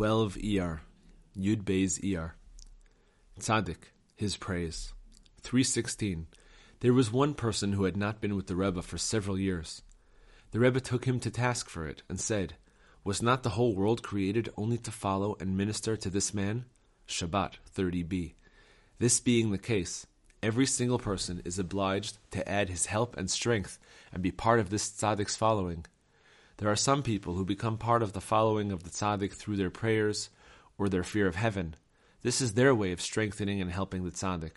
12 ER, Yud Beis ER. Tzaddik, his praise. 316. There was one person who had not been with the Rebbe for several years. The Rebbe took him to task for it and said, Was not the whole world created only to follow and minister to this man? Shabbat 30b. This being the case, every single person is obliged to add his help and strength and be part of this tzaddik's following. There are some people who become part of the following of the tzaddik through their prayers or their fear of heaven. This is their way of strengthening and helping the tzaddik.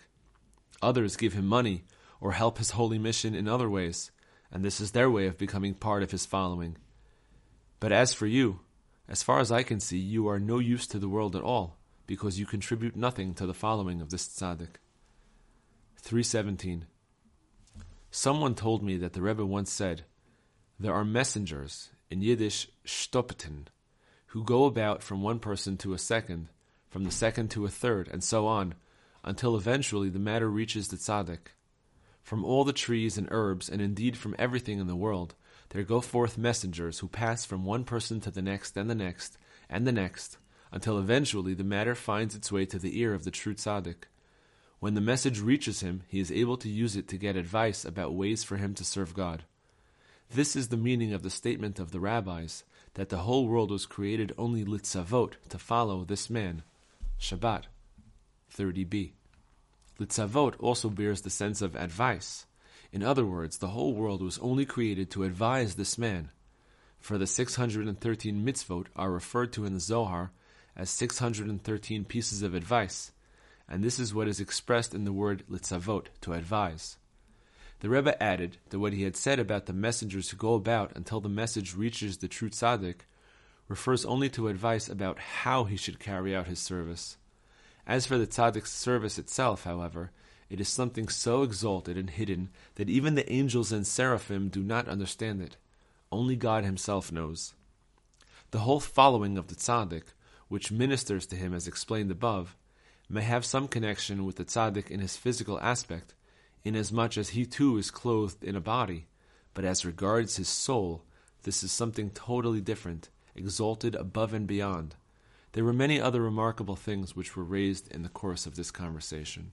Others give him money or help his holy mission in other ways, and this is their way of becoming part of his following. But as for you, as far as I can see, you are no use to the world at all, because you contribute nothing to the following of this tzaddik. 317. Someone told me that the Rebbe once said, There are messengers in Yiddish Stopten, who go about from one person to a second, from the second to a third, and so on, until eventually the matter reaches the tzaddik. From all the trees and herbs, and indeed from everything in the world, there go forth messengers who pass from one person to the next and the next and the next, until eventually the matter finds its way to the ear of the true tzaddik. When the message reaches him, he is able to use it to get advice about ways for him to serve God. This is the meaning of the statement of the rabbis that the whole world was created only litzavot, to follow this man. Shabbat 30b. Litzavot also bears the sense of advice. In other words, the whole world was only created to advise this man. For the 613 mitzvot are referred to in the Zohar as 613 pieces of advice, and this is what is expressed in the word litzavot, to advise. The Rebbe added that what he had said about the messengers who go about until the message reaches the true tzaddik refers only to advice about how he should carry out his service. As for the tzaddik's service itself, however, it is something so exalted and hidden that even the angels and seraphim do not understand it. Only God Himself knows. The whole following of the tzaddik, which ministers to him as explained above, may have some connection with the tzaddik in his physical aspect, inasmuch as he too is clothed in a body, but as regards his soul, this is something totally different, exalted above and beyond. There were many other remarkable things which were raised in the course of this conversation.